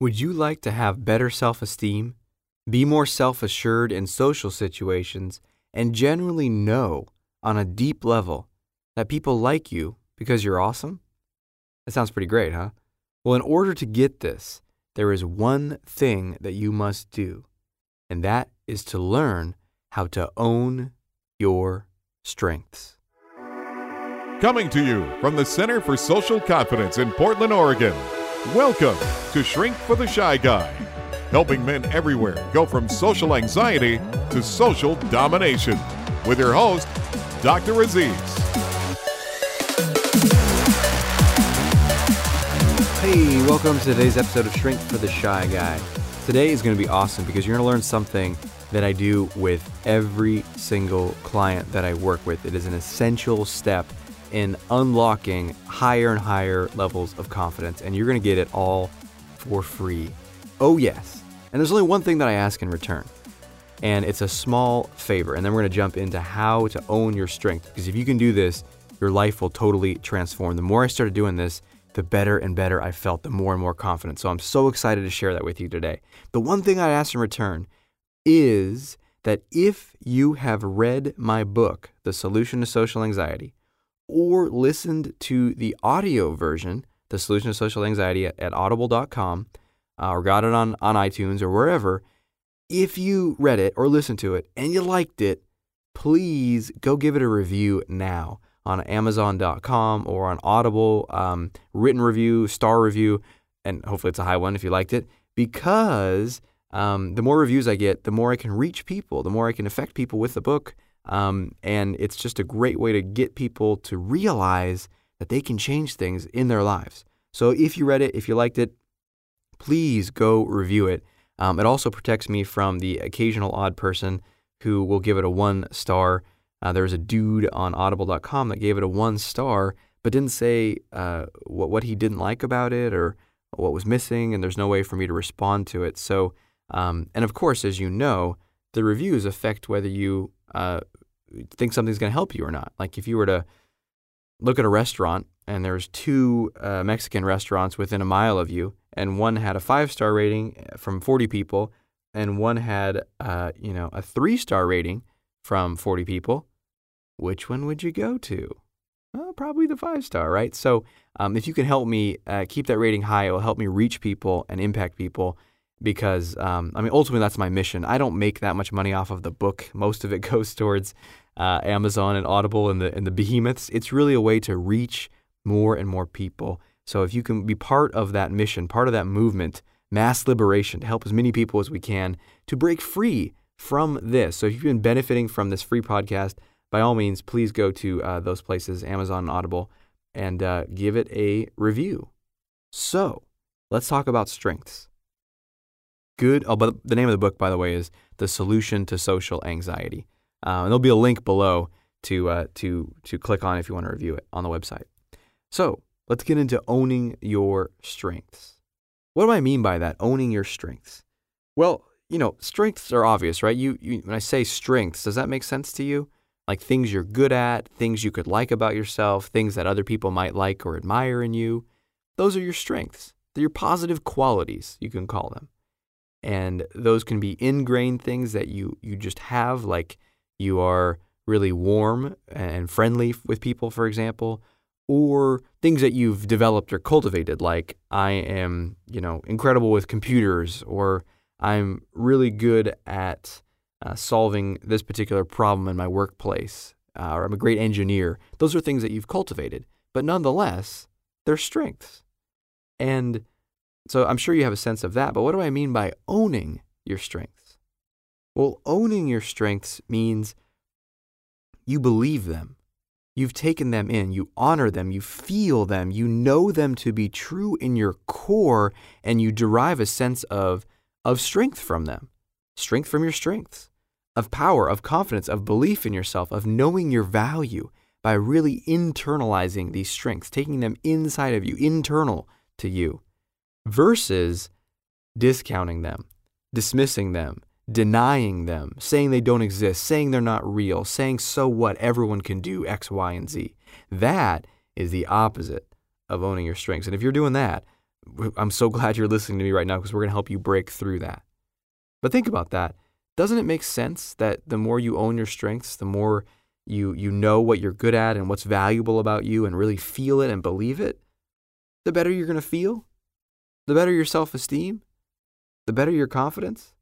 Would you like to have better self esteem, be more self assured in social situations, and generally know on a deep level that people like you because you're awesome? That sounds pretty great, huh? Well, in order to get this, there is one thing that you must do, and that is to learn how to own your strengths. Coming to you from the Center for Social Confidence in Portland, Oregon. Welcome to Shrink for the Shy Guy, helping men everywhere go from social anxiety to social domination. With your host, Dr. Aziz. Hey, welcome to today's episode of Shrink for the Shy Guy. Today is going to be awesome because you're going to learn something that I do with every single client that I work with. It is an essential step in unlocking higher and higher levels of confidence, and you're going to get it all for free. Oh, yes. And there's only one thing that I ask in return, and it's a small favor. And then we're going to jump into how to own your strength, because if you can do this, your life will totally transform. The more I started doing this, the better and better I felt, the more and more confident. So I'm so excited to share that with you today. The one thing I ask in return is that if you have read my book, The Solution to Social Anxiety, or listened to the audio version, The Solution to Social Anxiety, at, audible.com, uh, or got it on, on iTunes or wherever, if you read it or listened to it and you liked it, please go give it a review now on Amazon.com or on Audible, um, written review, star review, and hopefully it's a high one if you liked it, because um, the more reviews I get, the more I can reach people, the more I can affect people with the book. Um, and it's just a great way to get people to realize that they can change things in their lives. So if you read it, if you liked it, please go review it. Um, it also protects me from the occasional odd person who will give it a one star. Uh, there was a dude on audible.com that gave it a one star, but didn't say uh, what, what he didn't like about it or what was missing, and there's no way for me to respond to it. So, um, and of course, as you know, the reviews affect whether you uh, think something's going to help you or not. Like if you were to look at a restaurant and there's two uh, Mexican restaurants within a mile of you, and one had a five star rating from 40 people, and one had uh, you know a three star rating from 40 people, which one would you go to? Well, probably the five star, right? So um, if you can help me uh, keep that rating high, it will help me reach people and impact people because um, I mean ultimately that's my mission. I don't make that much money off of the book. Most of it goes towards uh, Amazon and Audible and the and the behemoths. It's really a way to reach more and more people. So if you can be part of that mission, part of that movement, mass liberation, to help as many people as we can to break free from this. So if you've been benefiting from this free podcast, by all means, please go to uh, those places, Amazon and Audible, and uh, give it a review. So let's talk about strengths good. Oh, but the name of the book, by the way, is The Solution to Social Anxiety. Uh, and there'll be a link below to uh, to to click on if you want to review it on the website. So let's get into owning your strengths. What do I mean by that? Owning your strengths. Well, you know, strengths are obvious, right? You, you when I say strengths, does that make sense to you? Like things you're good at, things you could like about yourself, things that other people might like or admire in you. Those are your strengths. They're your positive qualities, you can call them and those can be ingrained things that you you just have like you are really warm and friendly with people for example or things that you've developed or cultivated like i am you know incredible with computers or i'm really good at uh, solving this particular problem in my workplace uh, or i'm a great engineer. Those are things that you've cultivated but nonetheless they're strengths. And so I'm sure you have a sense of that, but what do I mean by owning your strengths? Well, owning your strengths means you believe them. You've taken them in, you honor them, you feel them, you know them to be true in your core, and you derive a sense of, of strength from them. Strength from your strengths, of power, of confidence, of belief in yourself, of knowing your value by really internalizing these strengths, taking them inside of you, internal to you versus discounting them, dismissing them, denying them, saying they don't exist, saying they're not real, saying so what, everyone can do X, Y, and Z. That is the opposite of owning your strengths. And if you're doing that, I'm so glad you're listening to me right now because we're going to help you break through that. But think about that. Doesn't it make sense that the more you own your strengths, the more you you know what you're good at and what's valuable about you and really feel it and believe it, the better you're going to feel, the better your self-esteem, the better your confidence.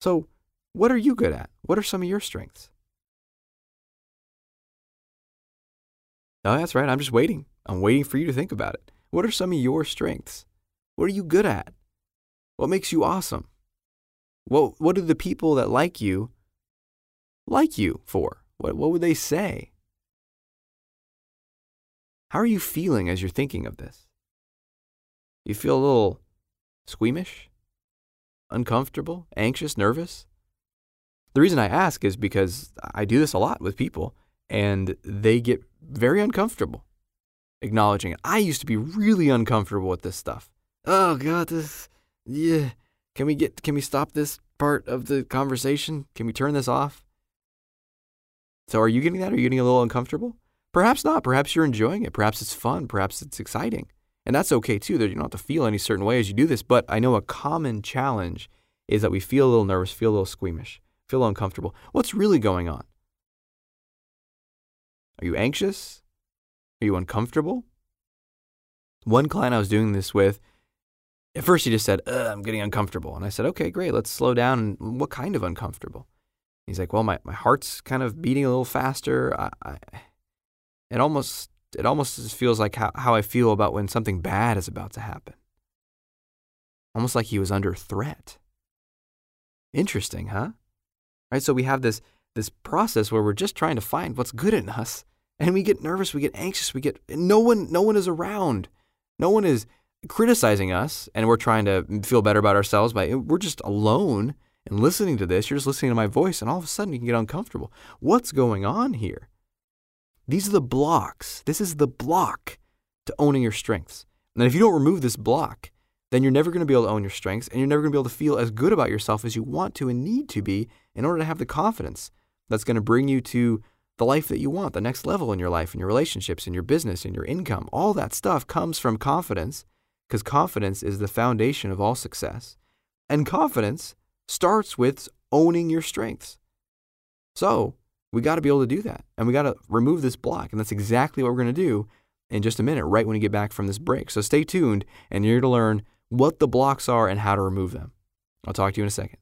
So, what are you good at? What are some of your strengths? Oh, that's right. I'm just waiting. I'm waiting for you to think about it. What are some of your strengths? What are you good at? What makes you awesome? What, what do the people that like you like you for? What, what would they say? How are you feeling as you're thinking of this? You feel a little squeamish, uncomfortable, anxious, nervous? The reason I ask is because I do this a lot with people and they get very uncomfortable acknowledging it. I used to be really uncomfortable with this stuff. Oh god, this yeah. Can we get can we stop this part of the conversation? Can we turn this off? So are you getting that? Are you getting a little uncomfortable? Perhaps not. Perhaps you're enjoying it. Perhaps it's fun. Perhaps it's exciting. And that's okay too. That you don't have to feel any certain way as you do this. But I know a common challenge is that we feel a little nervous, feel a little squeamish, feel uncomfortable. What's really going on? Are you anxious? Are you uncomfortable? One client I was doing this with, at first he just said, I'm getting uncomfortable. And I said, okay, great, let's slow down. And what kind of uncomfortable? He's like, well, my, my heart's kind of beating a little faster. I, I, it almost it almost feels like how, how I feel about when something bad is about to happen. Almost like he was under threat. Interesting, huh? Right? So we have this this process where we're just trying to find what's good in us and we get nervous, we get anxious, we get no one no one is around. No one is criticizing us and we're trying to feel better about ourselves by we're just alone and listening to this, you're just listening to my voice and all of a sudden you can get uncomfortable. What's going on here? These are the blocks. This is the block to owning your strengths. And if you don't remove this block, then you're never going to be able to own your strengths and you're never going to be able to feel as good about yourself as you want to and need to be in order to have the confidence that's going to bring you to the life that you want, the next level in your life, in your relationships, in your business, in your income. All that stuff comes from confidence because confidence is the foundation of all success. And confidence starts with owning your strengths. So we got to be able to do that. And we got to remove this block. And that's exactly what we're going to do in just a minute, right when we get back from this break. So stay tuned and you're going to learn what the blocks are and how to remove them. I'll talk to you in a second.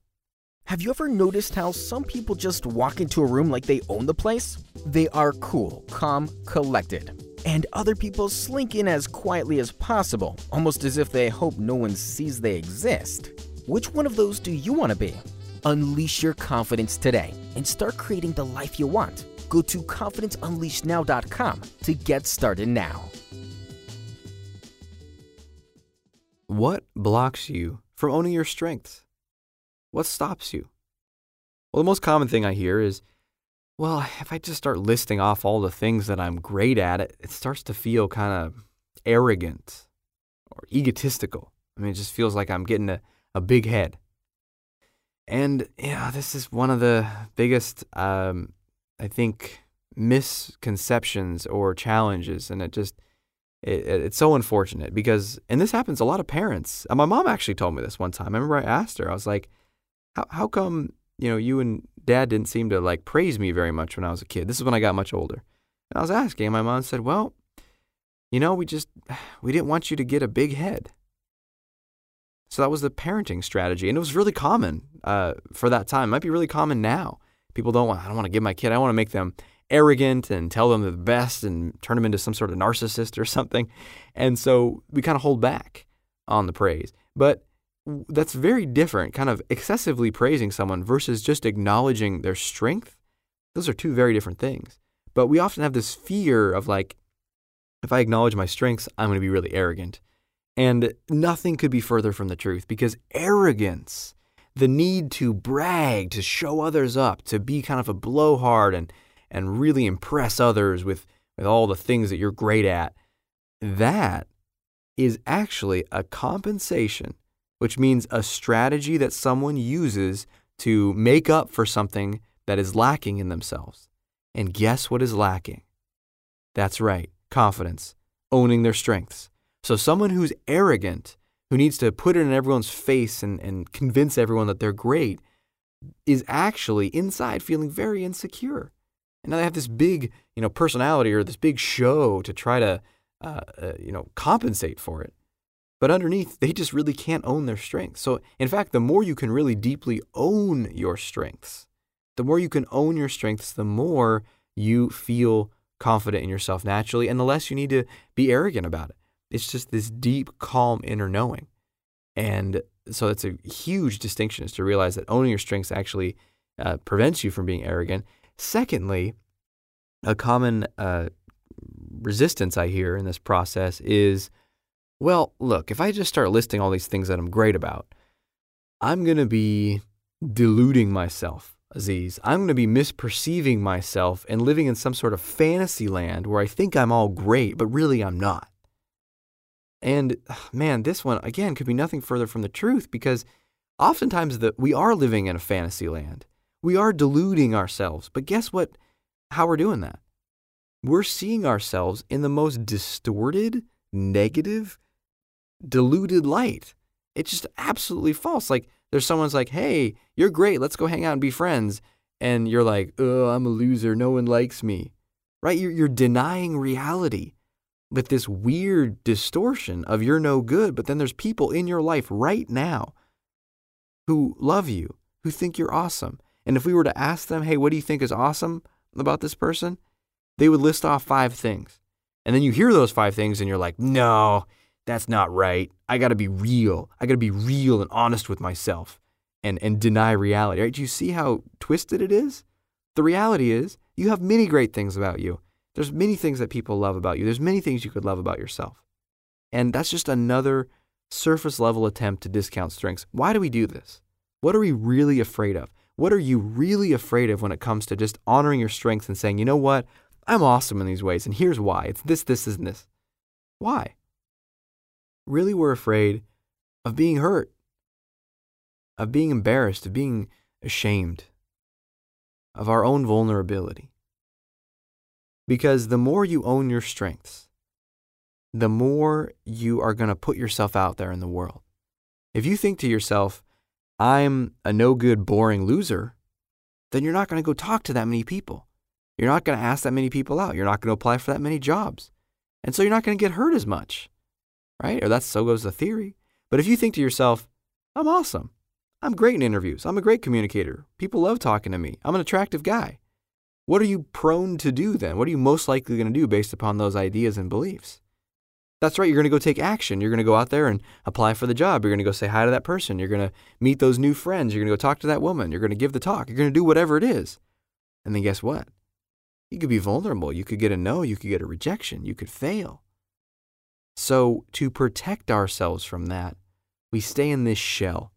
Have you ever noticed how some people just walk into a room like they own the place? They are cool, calm, collected. And other people slink in as quietly as possible, almost as if they hope no one sees they exist. Which one of those do you want to be? Unleash your confidence today and start creating the life you want. Go to confidenceunleashednow.com to get started now. What blocks you from owning your strengths? What stops you? Well, the most common thing I hear is, well, if I just start listing off all the things that I'm great at, it, it starts to feel kind of arrogant or egotistical. I mean, it just feels like I'm getting a, a big head. And, yeah, this is one of the biggest, um, I think, misconceptions or challenges. And it just, it, it, it's so unfortunate because, and this happens a lot of parents. my mom actually told me this one time. I remember I asked her, I was like, how, how come, you know, you and dad didn't seem to like praise me very much when I was a kid? This is when I got much older. And I was asking, and my mom said, well, you know, we just, we didn't want you to get a big head. So that was the parenting strategy. And it was really common uh, for that time. It might be really common now. People don't want, I don't want to give my kid, I want to make them arrogant and tell them they're the best and turn them into some sort of narcissist or something. And so we kind of hold back on the praise. But that's very different, kind of excessively praising someone versus just acknowledging their strength. Those are two very different things. But we often have this fear of like, if I acknowledge my strengths, I'm going to be really arrogant. And nothing could be further from the truth because arrogance, the need to brag, to show others up, to be kind of a blowhard and, and really impress others with, with all the things that you're great at, that is actually a compensation which means a strategy that someone uses to make up for something that is lacking in themselves. And guess what is lacking? That's right, confidence, owning their strengths. So, someone who's arrogant, who needs to put it in everyone's face and, and convince everyone that they're great, is actually inside feeling very insecure. And now they have this big, you know, personality or this big show to try to, uh, uh, you know, compensate for it. But underneath, they just really can't own their strengths. So, in fact, the more you can really deeply own your strengths, the more you can own your strengths, the more you feel confident in yourself naturally, and the less you need to be arrogant about it. It's just this deep, calm inner knowing. And so it's a huge distinction is to realize that owning your strengths actually uh, prevents you from being arrogant. Secondly, a common uh, resistance I hear in this process is, well, look, if I just start listing all these things that I'm great about, I'm going to be deluding myself, Aziz. I'm going to be misperceiving myself and living in some sort of fantasy land where I think I'm all great, but really I'm not. And man, this one again could be nothing further from the truth because oftentimes the, we are living in a fantasy land. We are deluding ourselves. But guess what? How we're doing that? We're seeing ourselves in the most distorted, negative, deluded light. It's just absolutely false. Like there's someone's like, "Hey, you're great. Let's go hang out and be friends." And you're like, "Oh, I'm a loser. No one likes me." Right? You're, you're denying reality with this weird distortion of you're no good, but then there's people in your life right now who love you, who think you're awesome. And if we were to ask them, hey, what do you think is awesome about this person? They would list off five things. And then you hear those five things and you're like, no, that's not right. I got to be real. I got to be real and honest with myself and, and deny reality. Right? Do you see how twisted it is? The reality is you have many great things about you. There's many things that people love about you. There's many things you could love about yourself. And that's just another surface level attempt to discount strengths. Why do we do this? What are we really afraid of? What are you really afraid of when it comes to just honoring your strengths and saying, you know what? I'm awesome in these ways, and here's why. It's this, this, and this. Why? Really, we're afraid of being hurt, of being embarrassed, of being ashamed, of our own vulnerability. Because the more you own your strengths, the more you are going to put yourself out there in the world. If you think to yourself, I'm a no good, boring loser, then you're not going to go talk to that many people. You're not going to ask that many people out. You're not going to apply for that many jobs. And so you're not going to get hurt as much, right? Or that's so goes the theory. But if you think to yourself, I'm awesome. I'm great in interviews. I'm a great communicator. People love talking to me. I'm an attractive guy. What are you prone to do then? What are you most likely going to do based upon those ideas and beliefs? That's right, you're going to go take action. You're going to go out there and apply for the job. You're going to go say hi to that person. You're going to meet those new friends. You're going to go talk to that woman. You're going to give the talk. You're going to do whatever it is. And then guess what? You could be vulnerable. You could get a no. You could get a rejection. You could fail. So, to protect ourselves from that, we stay in this shell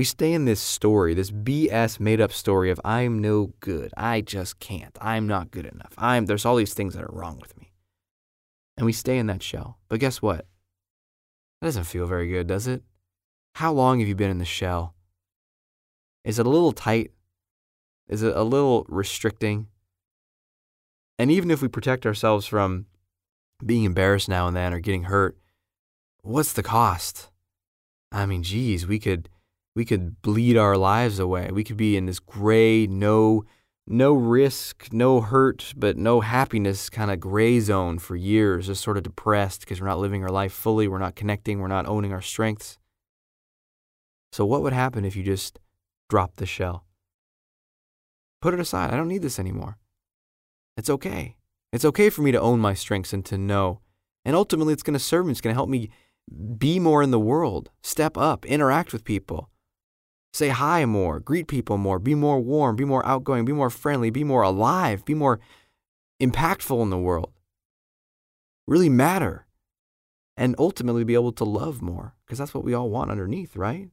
we stay in this story, this BS made up story of I'm no good. I just can't. I'm not good enough. I'm there's all these things that are wrong with me. And we stay in that shell. But guess what? That doesn't feel very good, does it? How long have you been in the shell? Is it a little tight? Is it a little restricting? And even if we protect ourselves from being embarrassed now and then or getting hurt, what's the cost? I mean, geez, we could we could bleed our lives away. We could be in this gray, no no risk, no hurt, but no happiness kind of gray zone for years, just sort of depressed because we're not living our life fully, we're not connecting, we're not owning our strengths. So, what would happen if you just dropped the shell? Put it aside. I don't need this anymore. It's okay. It's okay for me to own my strengths and to know. And ultimately, it's going to serve me. It's going to help me be more in the world, step up, interact with people. Say hi more, greet people more, be more warm, be more outgoing, be more friendly, be more alive, be more impactful in the world. Really matter. And ultimately be able to love more, because that's what we all want underneath, right?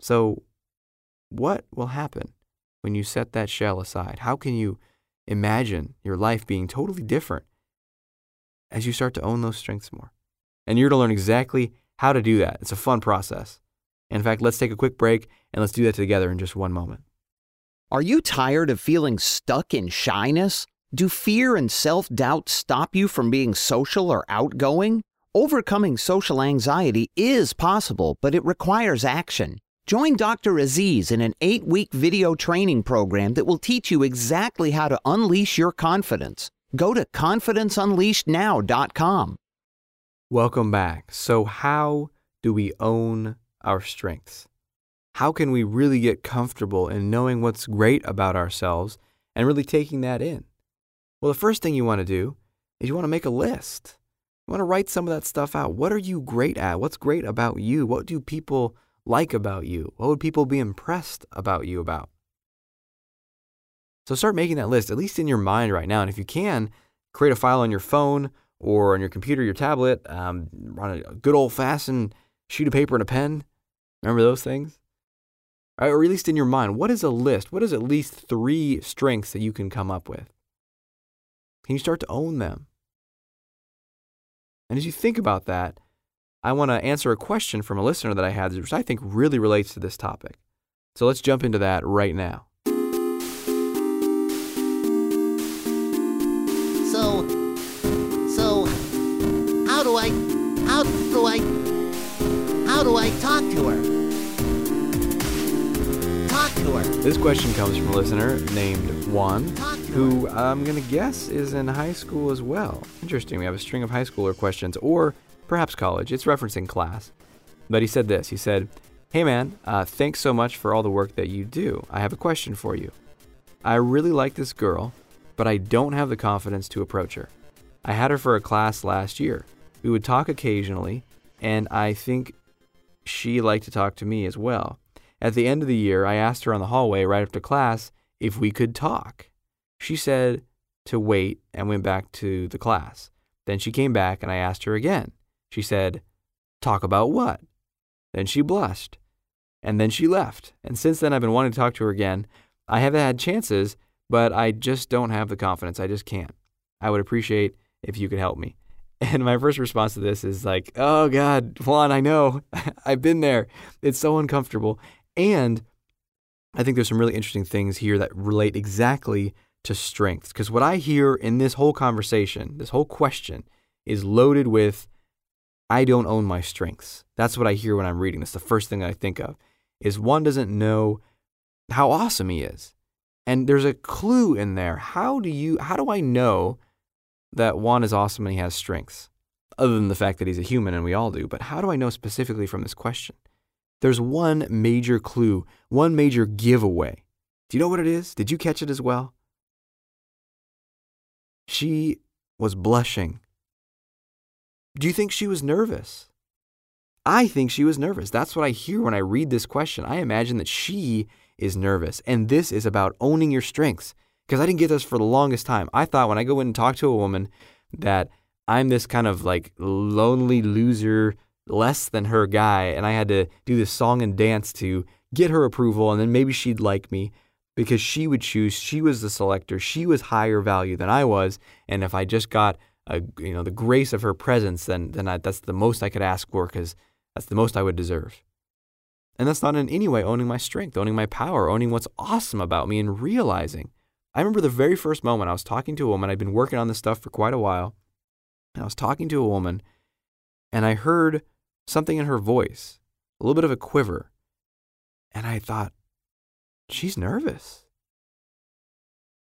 So, what will happen when you set that shell aside? How can you imagine your life being totally different as you start to own those strengths more? And you're to learn exactly how to do that. It's a fun process. In fact, let's take a quick break and let's do that together in just one moment. Are you tired of feeling stuck in shyness? Do fear and self doubt stop you from being social or outgoing? Overcoming social anxiety is possible, but it requires action. Join Dr. Aziz in an eight week video training program that will teach you exactly how to unleash your confidence. Go to confidenceunleashednow.com. Welcome back. So, how do we own our strengths? How can we really get comfortable in knowing what's great about ourselves and really taking that in? Well, the first thing you want to do is you want to make a list. You want to write some of that stuff out. What are you great at? What's great about you? What do people like about you? What would people be impressed about you about? So start making that list, at least in your mind right now. And if you can, create a file on your phone or on your computer, your tablet, um, a good old fashioned sheet of paper and a pen. Remember those things? Right, or at least in your mind, what is a list? What is at least three strengths that you can come up with? Can you start to own them? And as you think about that, I want to answer a question from a listener that I had, which I think really relates to this topic. So let's jump into that right now. So, so, how do I, how do I, how do I talk to her? Talk to her. This question comes from a listener named Juan, who I'm going to guess is in high school as well. Interesting. We have a string of high schooler questions, or perhaps college. It's referencing class. But he said this He said, Hey man, uh, thanks so much for all the work that you do. I have a question for you. I really like this girl, but I don't have the confidence to approach her. I had her for a class last year. We would talk occasionally, and I think she liked to talk to me as well. At the end of the year, I asked her on the hallway right after class if we could talk. She said to wait and went back to the class. Then she came back and I asked her again. She said, Talk about what? Then she blushed. And then she left. And since then, I've been wanting to talk to her again. I haven't had chances, but I just don't have the confidence. I just can't. I would appreciate if you could help me. And my first response to this is like, oh God, Juan, I know. I've been there. It's so uncomfortable. And I think there's some really interesting things here that relate exactly to strengths. Because what I hear in this whole conversation, this whole question, is loaded with I don't own my strengths. That's what I hear when I'm reading this. The first thing I think of is Juan doesn't know how awesome he is. And there's a clue in there. How do you how do I know that Juan is awesome and he has strengths? Other than the fact that he's a human and we all do, but how do I know specifically from this question? There's one major clue, one major giveaway. Do you know what it is? Did you catch it as well? She was blushing. Do you think she was nervous? I think she was nervous. That's what I hear when I read this question. I imagine that she is nervous. And this is about owning your strengths. Because I didn't get this for the longest time. I thought when I go in and talk to a woman that I'm this kind of like lonely loser, less than her guy, and I had to do this song and dance to get her approval, and then maybe she'd like me because she would choose. She was the selector. She was higher value than I was, and if I just got a, you know the grace of her presence, then then I, that's the most I could ask for because that's the most I would deserve. And that's not in any way owning my strength, owning my power, owning what's awesome about me, and realizing. I remember the very first moment I was talking to a woman. I'd been working on this stuff for quite a while. And I was talking to a woman, and I heard something in her voice, a little bit of a quiver. And I thought, she's nervous.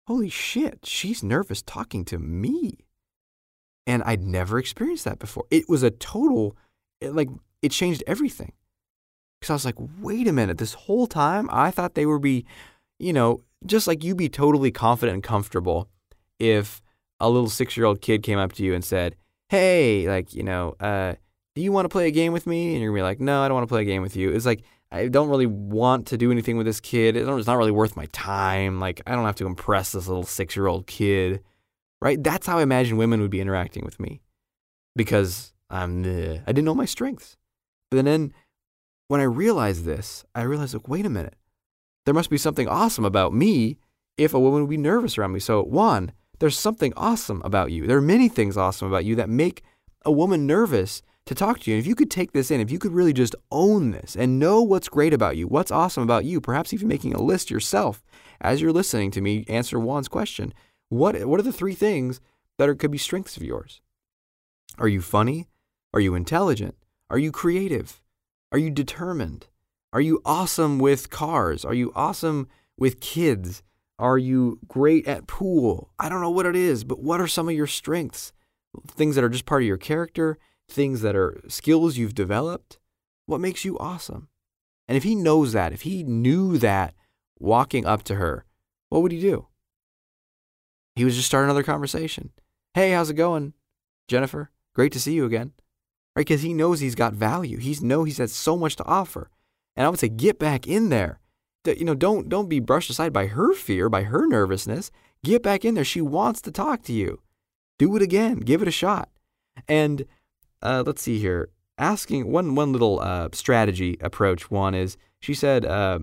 Holy shit, she's nervous talking to me. And I'd never experienced that before. It was a total, it, like, it changed everything. Because I was like, wait a minute, this whole time I thought they would be, you know, just like you'd be totally confident and comfortable if a little six year old kid came up to you and said, hey, like, you know, uh, do you want to play a game with me? And you're to be like, no, I don't want to play a game with you. It's like, I don't really want to do anything with this kid. It's not really worth my time. Like, I don't have to impress this little six year old kid, right? That's how I imagine women would be interacting with me because I'm, uh, I didn't know my strengths. But then when I realized this, I realized, like, wait a minute. There must be something awesome about me if a woman would be nervous around me. So, Juan, there's something awesome about you. There are many things awesome about you that make a woman nervous to talk to you. And if you could take this in, if you could really just own this and know what's great about you, what's awesome about you, perhaps even making a list yourself as you're listening to me answer Juan's question, what, what are the three things that are, could be strengths of yours? Are you funny? Are you intelligent? Are you creative? Are you determined? Are you awesome with cars? Are you awesome with kids? Are you great at pool? I don't know what it is, but what are some of your strengths? Things that are just part of your character, things that are skills you've developed. What makes you awesome? And if he knows that, if he knew that walking up to her, what would he do? He would just start another conversation. Hey, how's it going, Jennifer? Great to see you again. Right? Because he knows he's got value. He's know he's had so much to offer. And I would say, get back in there you know, don't don't be brushed aside by her fear, by her nervousness. Get back in there. She wants to talk to you. Do it again. Give it a shot. And uh, let's see here. Asking one one little uh, strategy approach. One is she said, uh,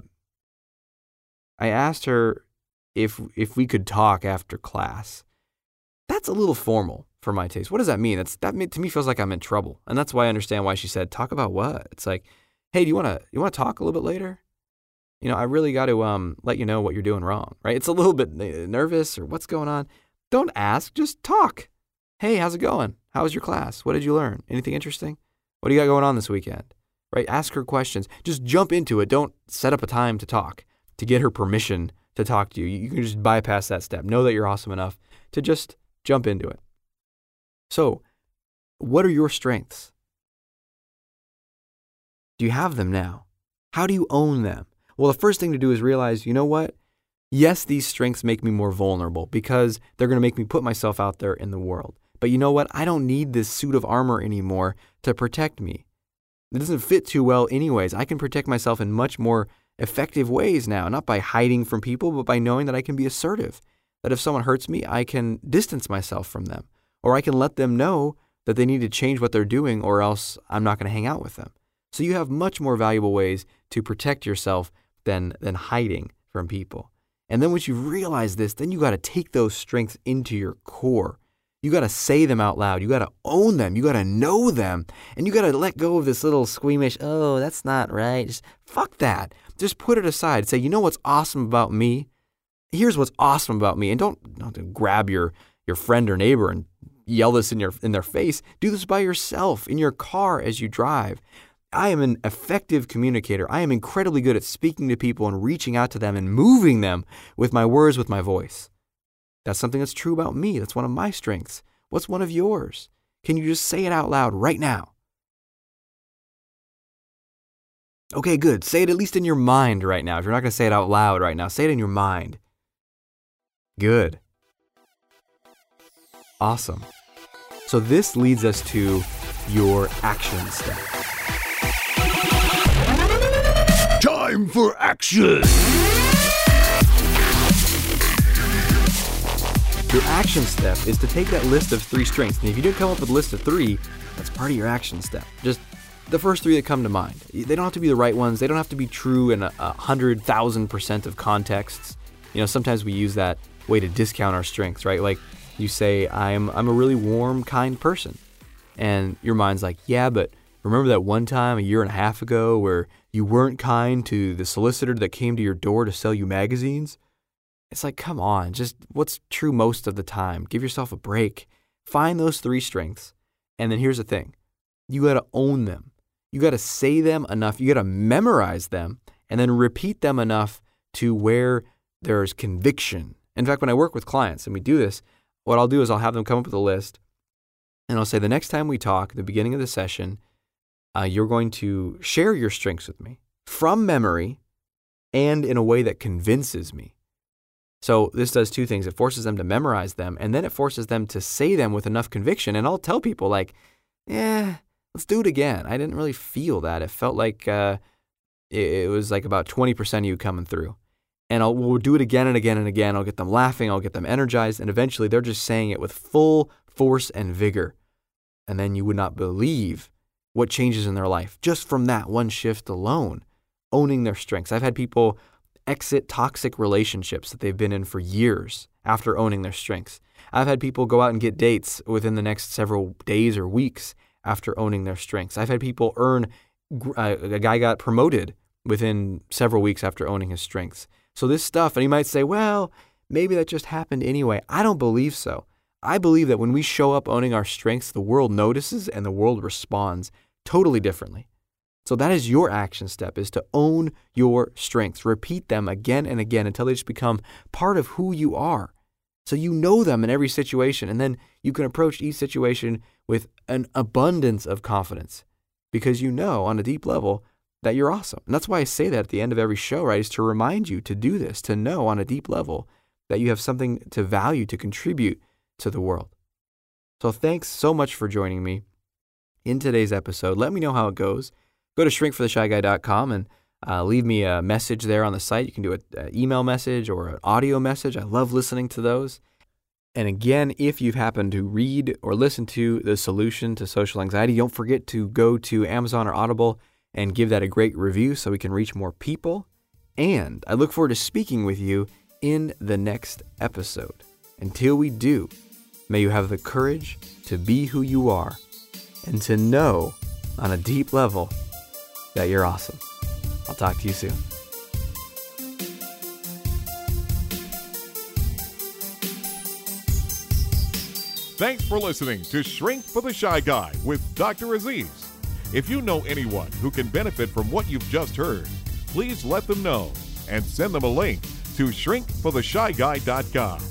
I asked her if if we could talk after class. That's a little formal for my taste. What does that mean? That's that to me feels like I'm in trouble, and that's why I understand why she said talk about what. It's like, hey, do you want to you want to talk a little bit later? you know, I really got to um, let you know what you're doing wrong, right? It's a little bit nervous or what's going on. Don't ask, just talk. Hey, how's it going? How was your class? What did you learn? Anything interesting? What do you got going on this weekend? Right? Ask her questions. Just jump into it. Don't set up a time to talk, to get her permission to talk to you. You can just bypass that step. Know that you're awesome enough to just jump into it. So, what are your strengths? Do you have them now? How do you own them? Well, the first thing to do is realize, you know what? Yes, these strengths make me more vulnerable because they're going to make me put myself out there in the world. But you know what? I don't need this suit of armor anymore to protect me. It doesn't fit too well, anyways. I can protect myself in much more effective ways now, not by hiding from people, but by knowing that I can be assertive. That if someone hurts me, I can distance myself from them, or I can let them know that they need to change what they're doing, or else I'm not going to hang out with them. So you have much more valuable ways to protect yourself than than hiding from people. And then once you realize this, then you got to take those strengths into your core. You got to say them out loud. You got to own them. You got to know them. And you got to let go of this little squeamish, oh, that's not right. Just fuck that. Just put it aside. Say, you know what's awesome about me? Here's what's awesome about me. And don't, don't grab your, your friend or neighbor and yell this in, your, in their face. Do this by yourself in your car as you drive. I am an effective communicator. I am incredibly good at speaking to people and reaching out to them and moving them with my words, with my voice. That's something that's true about me. That's one of my strengths. What's one of yours? Can you just say it out loud right now? Okay, good. Say it at least in your mind right now. If you're not going to say it out loud right now, say it in your mind. Good. Awesome. So, this leads us to your action step. Time for action! Your action step is to take that list of three strengths. And if you didn't come up with a list of three, that's part of your action step. Just the first three that come to mind. They don't have to be the right ones. They don't have to be true in a, a hundred thousand percent of contexts. You know, sometimes we use that way to discount our strengths, right? Like you say, I'm I'm a really warm, kind person. And your mind's like, yeah, but remember that one time a year and a half ago where you weren't kind to the solicitor that came to your door to sell you magazines? It's like, come on, just what's true most of the time? Give yourself a break. Find those three strengths. And then here's the thing you got to own them. You got to say them enough. You got to memorize them and then repeat them enough to where there's conviction. In fact, when I work with clients and we do this, what I'll do is I'll have them come up with a list and I'll say, the next time we talk, the beginning of the session, uh, you're going to share your strengths with me from memory and in a way that convinces me. So this does two things. It forces them to memorize them, and then it forces them to say them with enough conviction. And I'll tell people like, "Yeah, let's do it again." I didn't really feel that. It felt like uh, it, it, was like about twenty percent of you coming through. And I'll we'll do it again and again and again. I'll get them laughing. I'll get them energized, and eventually they're just saying it with full force and vigor. And then you would not believe what changes in their life just from that one shift alone, owning their strengths. I've had people exit toxic relationships that they've been in for years after owning their strengths. I've had people go out and get dates within the next several days or weeks after owning their strengths. I've had people earn, uh, a guy got promoted within several weeks after owning his strengths. So, this stuff, and you might say, well, maybe that just happened anyway. I don't believe so. I believe that when we show up owning our strengths, the world notices and the world responds totally differently. So that is your action step is to own your strengths. Repeat them again and again until they just become part of who you are. So you know them in every situation and then you can approach each situation with an abundance of confidence because you know on a deep level that you're awesome. And that's why I say that at the end of every show, right? Is to remind you to do this, to know on a deep level that you have something to value, to contribute to the world. So thanks so much for joining me in today's episode. Let me know how it goes. Go to shrinkfortheshyguy.com and uh, leave me a message there on the site. You can do an email message or an audio message. I love listening to those. And again, if you've happened to read or listen to the solution to social anxiety, don't forget to go to Amazon or Audible and give that a great review so we can reach more people. And I look forward to speaking with you in the next episode. Until we do, may you have the courage to be who you are and to know on a deep level that you're awesome. I'll talk to you soon. Thanks for listening to Shrink for the Shy Guy with Dr. Aziz. If you know anyone who can benefit from what you've just heard, please let them know and send them a link to shrinkfortheshyguy.com.